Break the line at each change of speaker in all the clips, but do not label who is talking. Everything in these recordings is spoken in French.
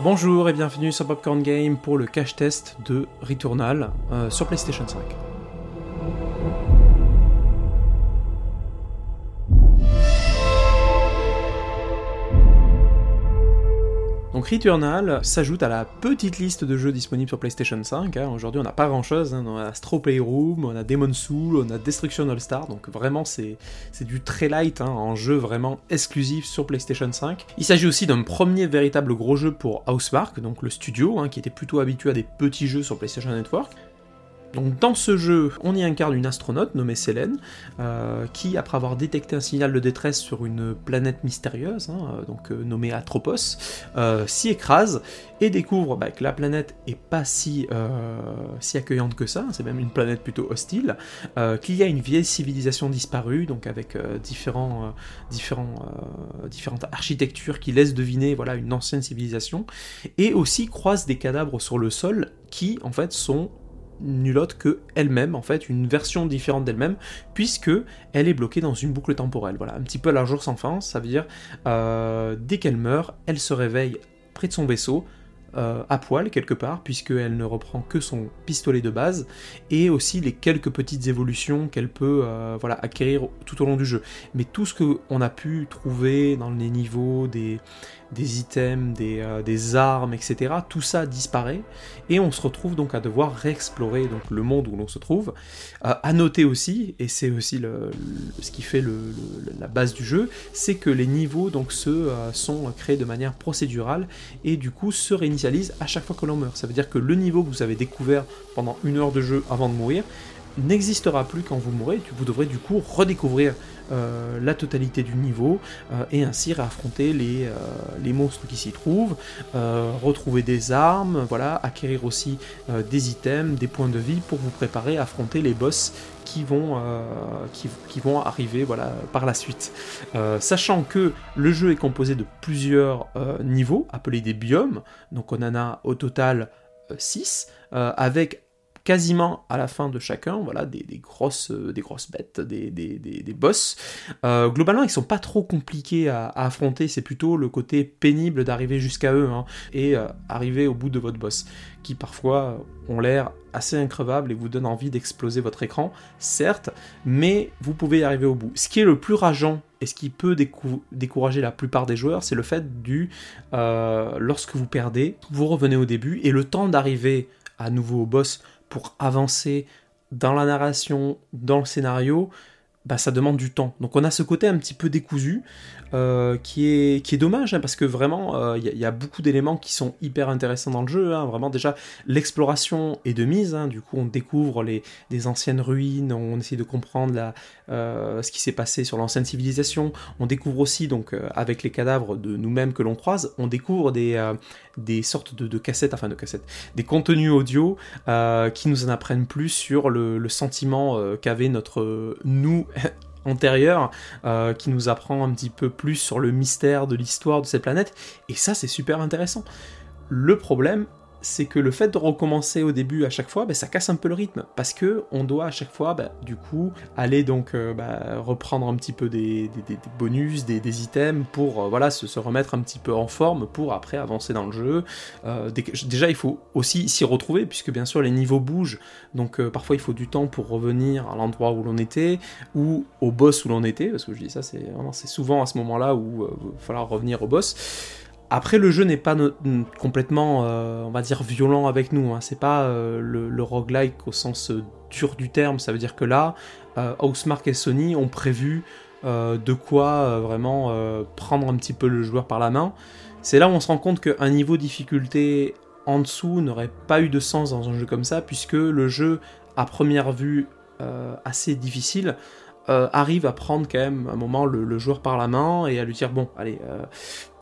Bonjour et bienvenue sur Popcorn Game pour le cache test de Returnal euh, sur PlayStation 5. Returnal s'ajoute à la petite liste de jeux disponibles sur PlayStation 5. hein. Aujourd'hui, on n'a pas grand-chose. hein. On a Astro Playroom, on a Demon Soul, on a Destruction All Star. Donc vraiment, c'est du très light, hein, en jeu vraiment exclusif sur PlayStation 5. Il s'agit aussi d'un premier véritable gros jeu pour Housemarque, donc le studio, qui était plutôt habitué à des petits jeux sur PlayStation Network. Donc dans ce jeu, on y incarne une astronaute nommée Selene, euh, qui, après avoir détecté un signal de détresse sur une planète mystérieuse, hein, euh, donc euh, nommée Atropos, s'y écrase et découvre bah, que la planète est pas si, accueillante que ça, c'est même une planète plutôt hostile, qu'il y a une vieille civilisation disparue, donc avec différentes architectures qui laissent deviner voilà, une ancienne civilisation, et aussi croise des cadavres sur le sol qui en fait sont nul autre que elle-même, en fait, une version différente d'elle-même, puisque elle est bloquée dans une boucle temporelle. Voilà, un petit peu à la jour sans fin, ça veut dire, euh, dès qu'elle meurt, elle se réveille près de son vaisseau, euh, à poil quelque part, puisqu'elle ne reprend que son pistolet de base, et aussi les quelques petites évolutions qu'elle peut euh, voilà, acquérir tout au long du jeu. Mais tout ce qu'on a pu trouver dans les niveaux, des, des items, des, euh, armes, etc., tout ça disparaît, et on se retrouve donc à devoir réexplorer donc, le monde où l'on se trouve. Euh, à noter aussi, et c'est aussi ce qui fait la base du jeu, c'est que les niveaux donc, se, euh, sont créés de manière procédurale, et du coup se réinitialisent à chaque fois que l'on meurt. Ça veut dire que le niveau que vous avez découvert pendant une heure de jeu avant de mourir, n'existera plus quand vous mourrez, vous devrez du coup redécouvrir euh, la totalité du niveau euh, et ainsi réaffronter les, euh, les monstres qui s'y trouvent, retrouver des armes, voilà, acquérir aussi des items, des points de vie pour vous préparer à affronter les boss qui vont, arriver par la suite. Sachant que le jeu est composé de plusieurs niveaux, appelés des biomes, donc on en a au total 6, avec quasiment à la fin de chacun, voilà, des, euh, grosses bêtes, des, boss. Euh, globalement, ils sont pas trop compliqués à, affronter, c'est plutôt le côté pénible d'arriver jusqu'à eux hein, et euh, arriver au bout de votre boss, qui parfois ont l'air assez increvables et vous donnent envie d'exploser votre écran, certes, mais vous pouvez y arriver au bout. Ce qui est le plus rageant et ce qui peut décou- décourager la plupart des joueurs, c'est le fait du lorsque vous perdez, vous revenez au début et le temps d'arriver à nouveau au boss pour avancer dans la narration, dans le scénario, bah, ça demande du temps. Donc on a ce côté un petit peu décousu, euh, qui, est, qui est dommage, hein, parce que vraiment, euh, il y, a- il y a beaucoup d'éléments qui sont hyper intéressants dans le jeu. hein. Vraiment, déjà, l'exploration est de mise. hein. Du coup, on découvre les, anciennes ruines, on essaie de comprendre euh, ce qui s'est passé sur l'ancienne civilisation. On découvre aussi, donc, euh, avec les cadavres de nous-mêmes que l'on croise, on découvre des, euh, des sortes de, cassettes, enfin de cassettes, des contenus audio euh, qui nous en apprennent plus sur le, sentiment euh, qu'avait notre euh, nous antérieur, qui nous apprend un petit peu plus sur le mystère de l'histoire de cette planète, et ça c'est super intéressant. Le problème, c'est que le fait de recommencer au début à chaque fois, ben, ça casse un peu le rythme, parce que on doit à chaque fois, ben, du coup, aller donc euh, ben, reprendre un petit peu des, bonus, des, items pour euh, voilà se, remettre un petit peu en forme pour après avancer dans le jeu. Euh, déjà, il faut aussi s'y retrouver, puisque bien sûr les niveaux bougent, donc parfois il faut du temps pour revenir à l'endroit où l'on était ou au boss où l'on était, parce que je dis ça, c'est c'est souvent à ce moment-là où il va falloir revenir au boss. Après, le jeu n'est pas mm, complètement, euh, on va dire, violent avec nous. Hein. C'est pas euh, le, roguelike au sens euh, dur du terme. Ça veut dire que là, Housemarque et Sony ont prévu de quoi vraiment prendre un petit peu le joueur par la main. C'est là où on se rend compte qu'un niveau difficulté en dessous n'aurait pas eu de sens dans un jeu comme ça, puisque le jeu, à première vue, assez difficile, arrive à prendre quand même un moment le, le joueur par la main et à lui dire bon, allez, euh,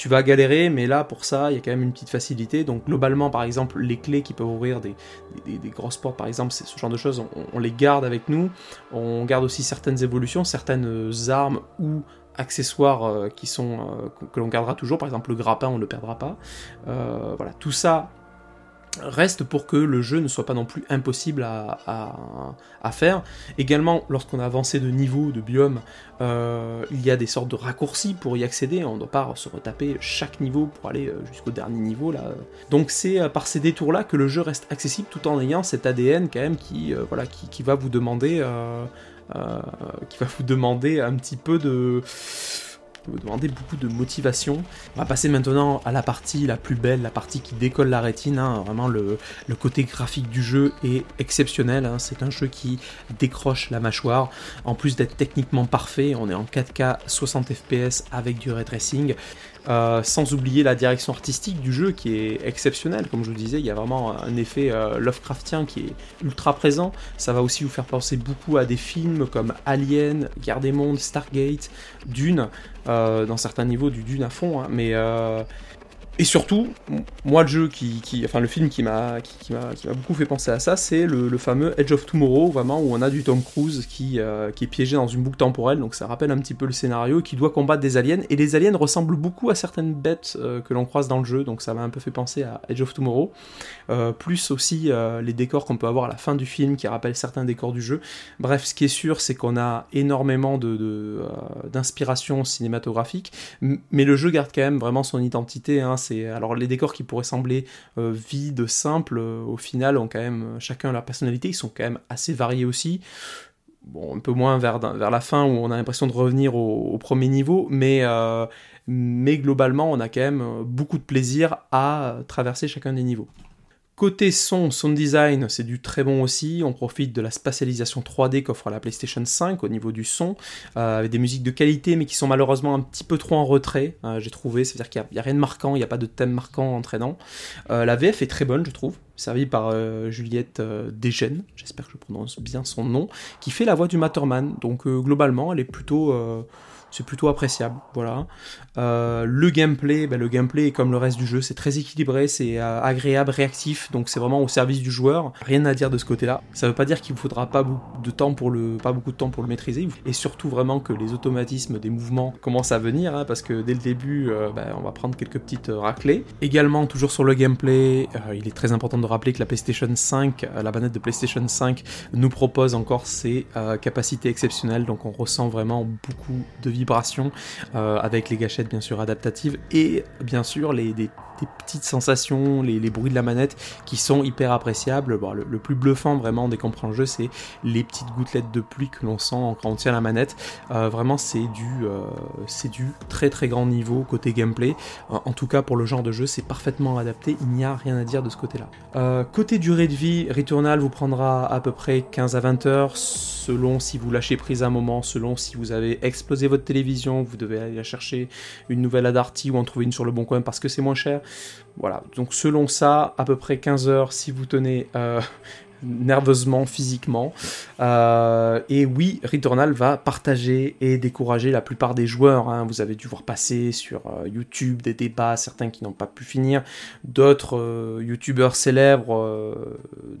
tu vas galérer, mais là pour ça, il y a quand même une petite facilité. Donc globalement, par exemple, les clés qui peuvent ouvrir des, grosses portes, par exemple, ce genre de choses, on, les garde avec nous. On garde aussi certaines évolutions, certaines armes ou accessoires euh, euh, que- que l'on gardera toujours. Par exemple, le grappin, on ne le perdra pas. Euh, voilà, tout ça reste pour que le jeu ne soit pas non plus impossible à, faire. Également, lorsqu'on a avancé de niveau, de biome, euh, il y a des sortes de raccourcis pour y accéder. On ne doit pas se retaper chaque niveau pour aller euh, jusqu'au dernier niveau. Là. Donc c'est euh, par ces détours-là que le jeu reste accessible tout en ayant cet ADN quand même qui, voilà, qui, qui va vous demander... qui va vous demander un petit peu de vous demander beaucoup de motivation. On va passer maintenant à la partie la plus belle, la partie qui décolle la rétine. Hein. Vraiment, le, côté graphique du jeu est exceptionnel. Hein. C'est un jeu qui décroche la mâchoire. En plus d'être techniquement parfait, on est en 4K 60 fps avec du ray. Euh, sans oublier la direction artistique du jeu qui est exceptionnelle, comme je vous disais, il y a vraiment un effet euh, Lovecraftien qui est ultra présent. Ça va aussi vous faire penser beaucoup à des films comme Alien, Guerre des Mondes, Stargate, Dune, euh, dans certains niveaux du Dune à fond, hein. mais et surtout, moi, le jeu qui, enfin le film qui m'a, qui, m'a, beaucoup fait penser à ça, c'est le, fameux Edge of Tomorrow, vraiment où on a du Tom Cruise qui, euh, qui est piégé dans une boucle temporelle, donc ça rappelle un petit peu le scénario, qui doit combattre des aliens, et les aliens ressemblent beaucoup à certaines bêtes euh, que l'on croise dans le jeu, donc ça m'a un peu fait penser à Edge of Tomorrow, euh, plus aussi les décors qu'on peut avoir à la fin du film qui rappellent certains décors du jeu. Bref, ce qui est sûr, c'est qu'on a énormément de, d'inspiration cinématographique, mais le jeu garde quand même vraiment son identité. Hein, alors les décors qui pourraient sembler euh, vides, simples, euh, au final ont quand même euh, chacun leur personnalité. Ils sont quand même assez variés aussi. Un peu moins vers, vers la fin où on a l'impression de revenir au, premier niveau, mais, mais globalement on a quand même beaucoup de plaisir à traverser chacun des niveaux. Côté son, sound design, c'est du très bon aussi. On profite de la spatialisation 3D qu'offre la PlayStation 5 au niveau du son, euh, avec des musiques de qualité, mais qui sont malheureusement un petit peu trop en retrait, euh, j'ai trouvé. C'est-à-dire qu'il n'y a, rien de marquant, il n'y a pas de thème marquant entraînant. Euh, la VF est très bonne, je trouve, servie par Juliette Desgènes, j'espère que je prononce bien son nom, qui fait la voix du Matterman. Donc globalement, elle est plutôt c'est plutôt appréciable. Voilà. Euh, le gameplay, ben, le gameplay est comme le reste du jeu, c'est très équilibré, c'est euh, agréable, réactif, donc c'est vraiment au service du joueur. Rien à dire de ce côté-là. Ça veut pas dire qu'il vous faudra pas beaucoup de temps pour le, pas beaucoup de temps pour le maîtriser, et surtout vraiment que les automatismes des mouvements commencent à venir, hein, parce que dès le début, euh, ben, on va prendre quelques petites raclées. Également, toujours sur le gameplay, il est très important de rappeler que la PlayStation 5, la manette de PlayStation 5 nous propose encore ses capacités exceptionnelles, donc on ressent vraiment beaucoup de vibrations avec les gâchettes bien sûr adaptative et bien sûr les, des, petites sensations, les, bruits de la manette qui sont hyper appréciables. Le, plus bluffant vraiment dès qu'on prend le jeu, c'est les petites gouttelettes de pluie que l'on sent quand on tient la manette. Euh, vraiment, c'est du, euh, c'est du très très grand niveau côté gameplay. Euh, en tout cas, pour le genre de jeu, c'est parfaitement adapté. Il n'y a rien à dire de ce côté-là. côté durée de vie, Returnal vous prendra à peu près 15 à 20 heures selon si vous lâchez prise un moment, selon si vous avez explosé votre télévision, vous devez aller chercher une nouvelle Adarty ou en trouver une sur le bon coin parce que c'est moins cher. Voilà, donc selon ça, à peu près 15 heures si vous tenez euh, nerveusement, physiquement. Euh, et oui, Returnal va partager et décourager la plupart des joueurs. Hein. Vous avez dû voir passer sur euh, YouTube des débats, certains qui n'ont pas pu finir, d'autres youtubeurs célèbres,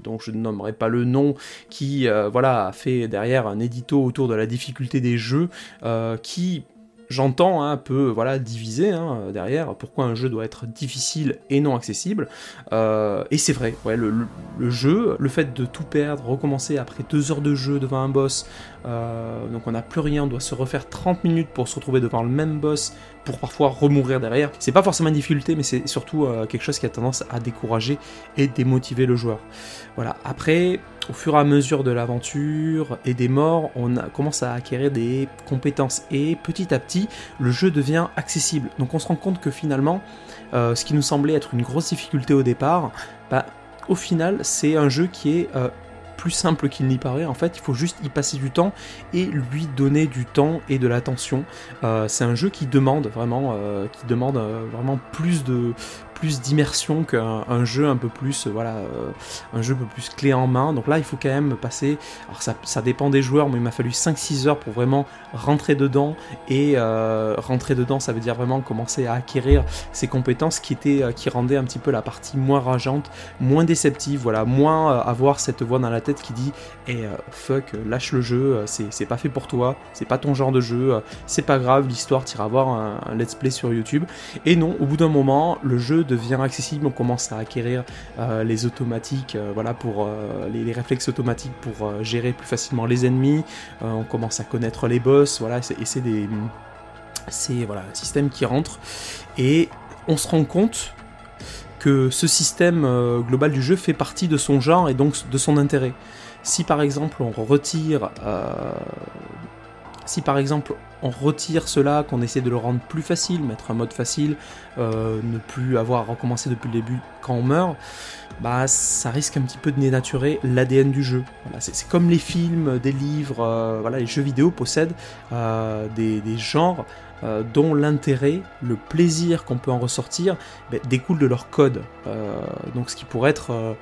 dont je ne nommerai pas le nom, qui voilà, a fait derrière un édito autour de la difficulté des jeux, qui J'entends un peu voilà diviser hein, derrière pourquoi un jeu doit être difficile et non accessible. Euh, et c'est vrai, ouais, le, jeu, le fait de tout perdre, recommencer après deux heures de jeu devant un boss, euh, donc on n'a plus rien, on doit se refaire 30 minutes pour se retrouver devant le même boss pour parfois remourir derrière. C'est pas forcément une difficulté, mais c'est surtout euh, quelque chose qui a tendance à décourager et démotiver le joueur. Voilà. Après, au fur et à mesure de l'aventure et des morts, on commence à acquérir des compétences et petit à petit, le jeu devient accessible. Donc on se rend compte que finalement, euh, ce qui nous semblait être une grosse difficulté au départ, bah, au final, c'est un jeu qui est plus simple qu'il n'y paraît. En fait, il faut juste y passer du temps et lui donner du temps et de l'attention. Euh, c'est un jeu qui demande vraiment, qui demande vraiment plus de plus d'immersion qu'un jeu un peu plus euh, voilà euh, un jeu un peu plus clé en main. Donc là il faut quand même passer alors ça, ça dépend des joueurs mais il m'a fallu 5-6 heures pour vraiment rentrer dedans. Et euh, rentrer dedans ça veut dire vraiment commencer à acquérir ces compétences qui étaient qui rendaient un petit peu la partie moins rageante moins déceptive voilà moins avoir cette voix dans la tête qui dit eh fuck lâche le jeu c'est pas fait pour toi c'est pas ton genre de jeu c'est pas grave l'histoire t'iras voir un, un let's play sur YouTube et non au bout d'un moment le jeu devient accessible, on commence à acquérir les automatiques, voilà, pour les, réflexes automatiques pour gérer plus facilement les ennemis, on commence à connaître les boss, voilà, et c'est des c'est voilà, un système qui rentre et on se rend compte que ce système euh, global du jeu fait partie de son genre et donc de son intérêt. Si par exemple on retire, euh, si par exemple on retire cela, qu'on essaie de le rendre plus facile, mettre un mode facile, euh, ne plus avoir à recommencer depuis le début quand on meurt, bah ça risque un petit peu de dénaturer l'ADN du jeu. C'est comme les films, des livres, voilà, les jeux vidéo possèdent des, des genres euh, dont l'intérêt, le plaisir qu'on peut en ressortir, ben, découle de leur code. Euh, donc ce qui pourrait être euh,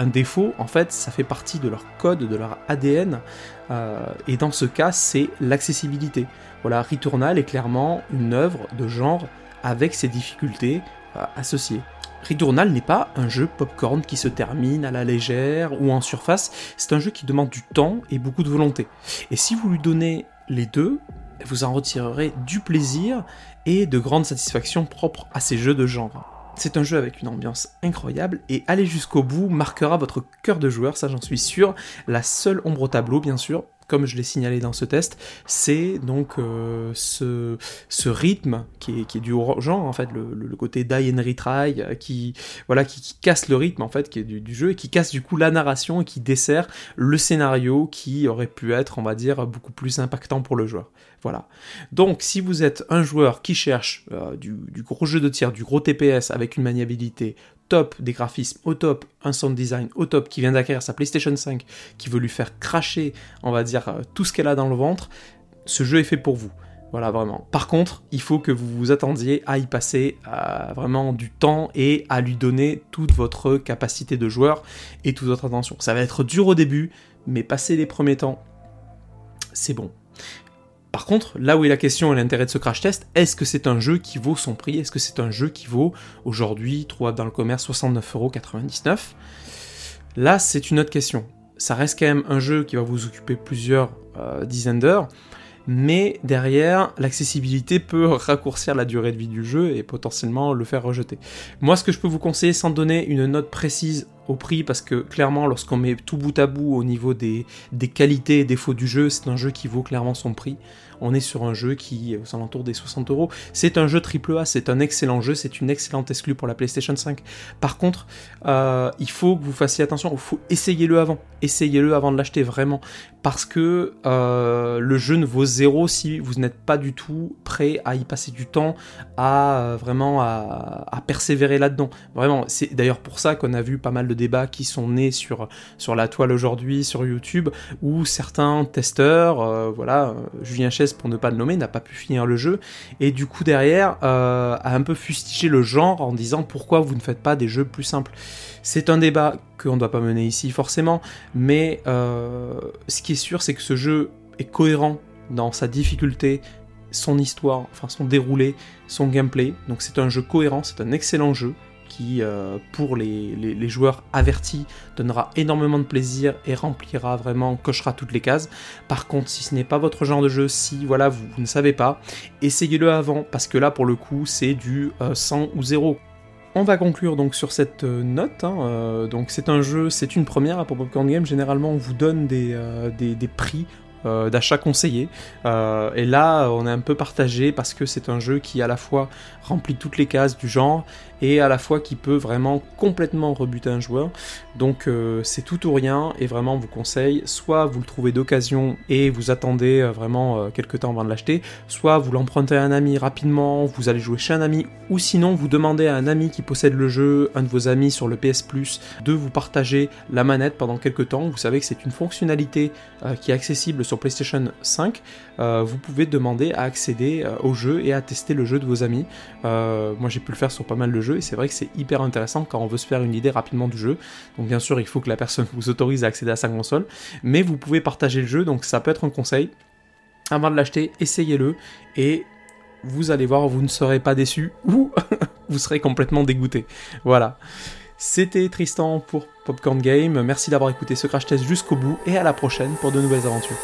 un défaut, en fait, ça fait partie de leur code, de leur ADN, et dans ce cas, c'est l'accessibilité. Voilà, Returnal est clairement une œuvre de genre avec ses difficultés associées. Returnal n'est pas un jeu popcorn qui se termine à la légère ou en surface, c'est un jeu qui demande du temps et beaucoup de volonté. Et si vous lui donnez les deux, vous en retirerez du plaisir et de grandes satisfactions propres à ces jeux de genre. C'est un jeu avec une ambiance incroyable et aller jusqu'au bout marquera votre cœur de joueur, ça j'en suis sûr. La seule ombre au tableau, bien sûr, comme je l'ai signalé dans ce test, c'est donc euh, ce, rythme qui est, qui est du genre, en fait, le, côté die and retry, euh, qui, voilà, qui, casse le rythme, en fait, qui est du, jeu, et qui casse du coup la narration, et qui dessert le scénario qui aurait pu être, on va dire, beaucoup plus impactant pour le joueur. Voilà. Donc, si vous êtes un joueur qui cherche euh, du, gros jeu de tir, du gros TPS avec une maniabilité top, des graphismes au top, un sound design au top, qui vient d'acquérir sa PlayStation 5, qui veut lui faire cracher, on va dire, euh, tout ce qu'elle a dans le ventre, ce jeu est fait pour vous. Voilà, vraiment. Par contre, il faut que vous vous attendiez à y passer euh, vraiment du temps et à lui donner toute votre capacité de joueur et toute votre attention. Ça va être dur au début, mais passer les premiers temps, c'est bon. Par contre, là où est la question et l'intérêt de ce crash test, est-ce que c'est un jeu qui vaut son prix? Est-ce que c'est un jeu qui vaut aujourd'hui, trouvable dans le commerce, 69,99€ Là, c'est une autre question. Ça reste quand même un jeu qui va vous occuper plusieurs euh, dizaines d'heures, mais derrière, l'accessibilité peut raccourcir la durée de vie du jeu et potentiellement le faire rejeter. Moi, ce que je peux vous conseiller sans donner une note précise au prix, parce que clairement, lorsqu'on met tout bout à bout au niveau des, des qualités et défauts du jeu, c'est un jeu qui vaut clairement son prix on est sur un jeu qui aux alentours des 60 euros. C'est un jeu AAA, c'est un excellent jeu, c'est une excellente exclue pour la PlayStation 5. Par contre, euh, il faut que vous fassiez attention, il faut essayer-le avant. Essayez-le avant de l'acheter vraiment. Parce que euh, le jeu ne vaut zéro si vous n'êtes pas du tout prêt à y passer du temps, à euh, vraiment à, persévérer là-dedans. Vraiment, c'est d'ailleurs pour ça qu'on a vu pas mal de débats qui sont nés sur, sur la toile aujourd'hui, sur YouTube, où certains testeurs, voilà, Julien Chess pour ne pas le nommer, n'a pas pu finir le jeu, et du coup derrière euh, a un peu fustigé le genre en disant pourquoi vous ne faites pas des jeux plus simples. C'est un débat qu'on ne doit pas mener ici forcément, mais euh, ce qui est sûr c'est que ce jeu est cohérent dans sa difficulté, son histoire, enfin son déroulé, son gameplay, donc c'est un jeu cohérent, c'est un excellent jeu, euh, pour les, joueurs avertis, donnera énormément de plaisir et remplira vraiment, cochera toutes les cases. Par contre, si ce n'est pas votre genre de jeu, si voilà vous, ne savez pas, essayez-le avant, parce que là, pour le coup, c'est du 100 euh, ou 0. On va conclure donc sur cette euh, note. Hein, donc c'est un jeu, c'est une première pour Popcorn Game. Généralement, on vous donne des, prix d'achat conseillé. Et là, on est un peu partagé parce que c'est un jeu qui à la fois remplit toutes les cases du genre et à la fois qui peut vraiment complètement rebuter un joueur. Donc euh, c'est tout ou rien et vraiment on vous conseille soit vous le trouvez d'occasion et vous attendez vraiment quelques temps avant de l'acheter, soit vous l'empruntez à un ami rapidement, vous allez jouer chez un ami ou sinon vous demandez à un ami qui possède le jeu, un de vos amis sur le PS Plus, de vous partager la manette pendant quelques temps. Vous savez que c'est une fonctionnalité qui est accessible sur PlayStation 5, euh, vous pouvez demander à accéder euh, au jeu et à tester le jeu de vos amis. Euh, moi j'ai pu le faire sur pas mal de jeux et c'est vrai que c'est hyper intéressant quand on veut se faire une idée rapidement du jeu. Donc bien sûr il faut que la personne vous autorise à accéder à sa console, mais vous pouvez partager le jeu, donc ça peut être un conseil. Avant de l'acheter, essayez-le et vous allez voir, vous ne serez pas déçu ou vous serez complètement dégoûté. Voilà. C'était Tristan pour Popcorn Game. Merci d'avoir écouté ce crash test jusqu'au bout et à la prochaine pour de nouvelles aventures.